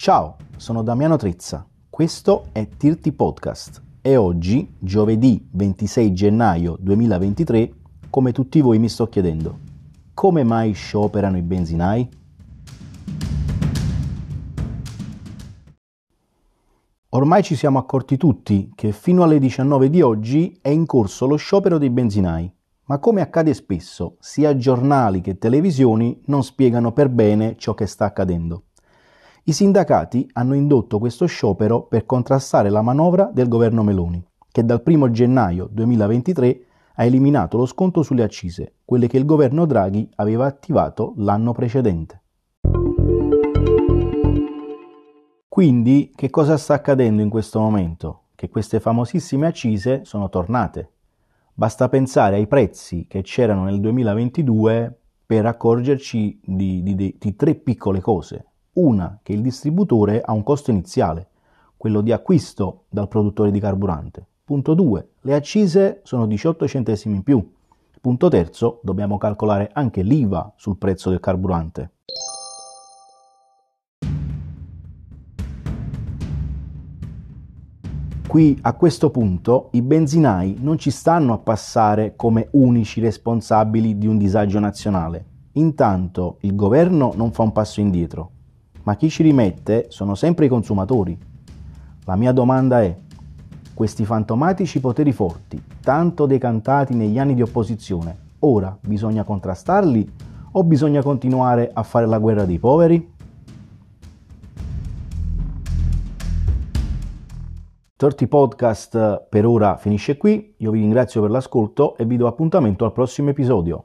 Ciao, sono Damiano Trezza. Questo è Tirti Podcast e oggi, giovedì 26 gennaio 2023, come tutti voi mi sto chiedendo, come mai scioperano i benzinai? Ormai ci siamo accorti tutti che fino alle 19 di oggi è in corso lo sciopero dei benzinai, ma come accade spesso, sia giornali che televisioni non spiegano per bene ciò che sta accadendo. I sindacati hanno indotto questo sciopero per contrastare la manovra del governo Meloni, che dal 1 gennaio 2023 ha eliminato lo sconto sulle accise, quelle che il governo Draghi aveva attivato l'anno precedente. Quindi, che cosa sta accadendo in questo momento? Che queste famosissime accise sono tornate. Basta pensare ai prezzi che c'erano nel 2022 per accorgerci di, di, di tre piccole cose. Una, che il distributore ha un costo iniziale, quello di acquisto dal produttore di carburante. Punto 2. Le accise sono 18 centesimi in più. Punto terzo, dobbiamo calcolare anche l'IVA sul prezzo del carburante. Qui a questo punto i benzinai non ci stanno a passare come unici responsabili di un disagio nazionale. Intanto il governo non fa un passo indietro, ma chi ci rimette sono sempre i consumatori. La mia domanda è, questi fantomatici poteri forti, tanto decantati negli anni di opposizione, ora bisogna contrastarli o bisogna continuare a fare la guerra dei poveri? Torti Podcast per ora finisce qui, io vi ringrazio per l'ascolto e vi do appuntamento al prossimo episodio.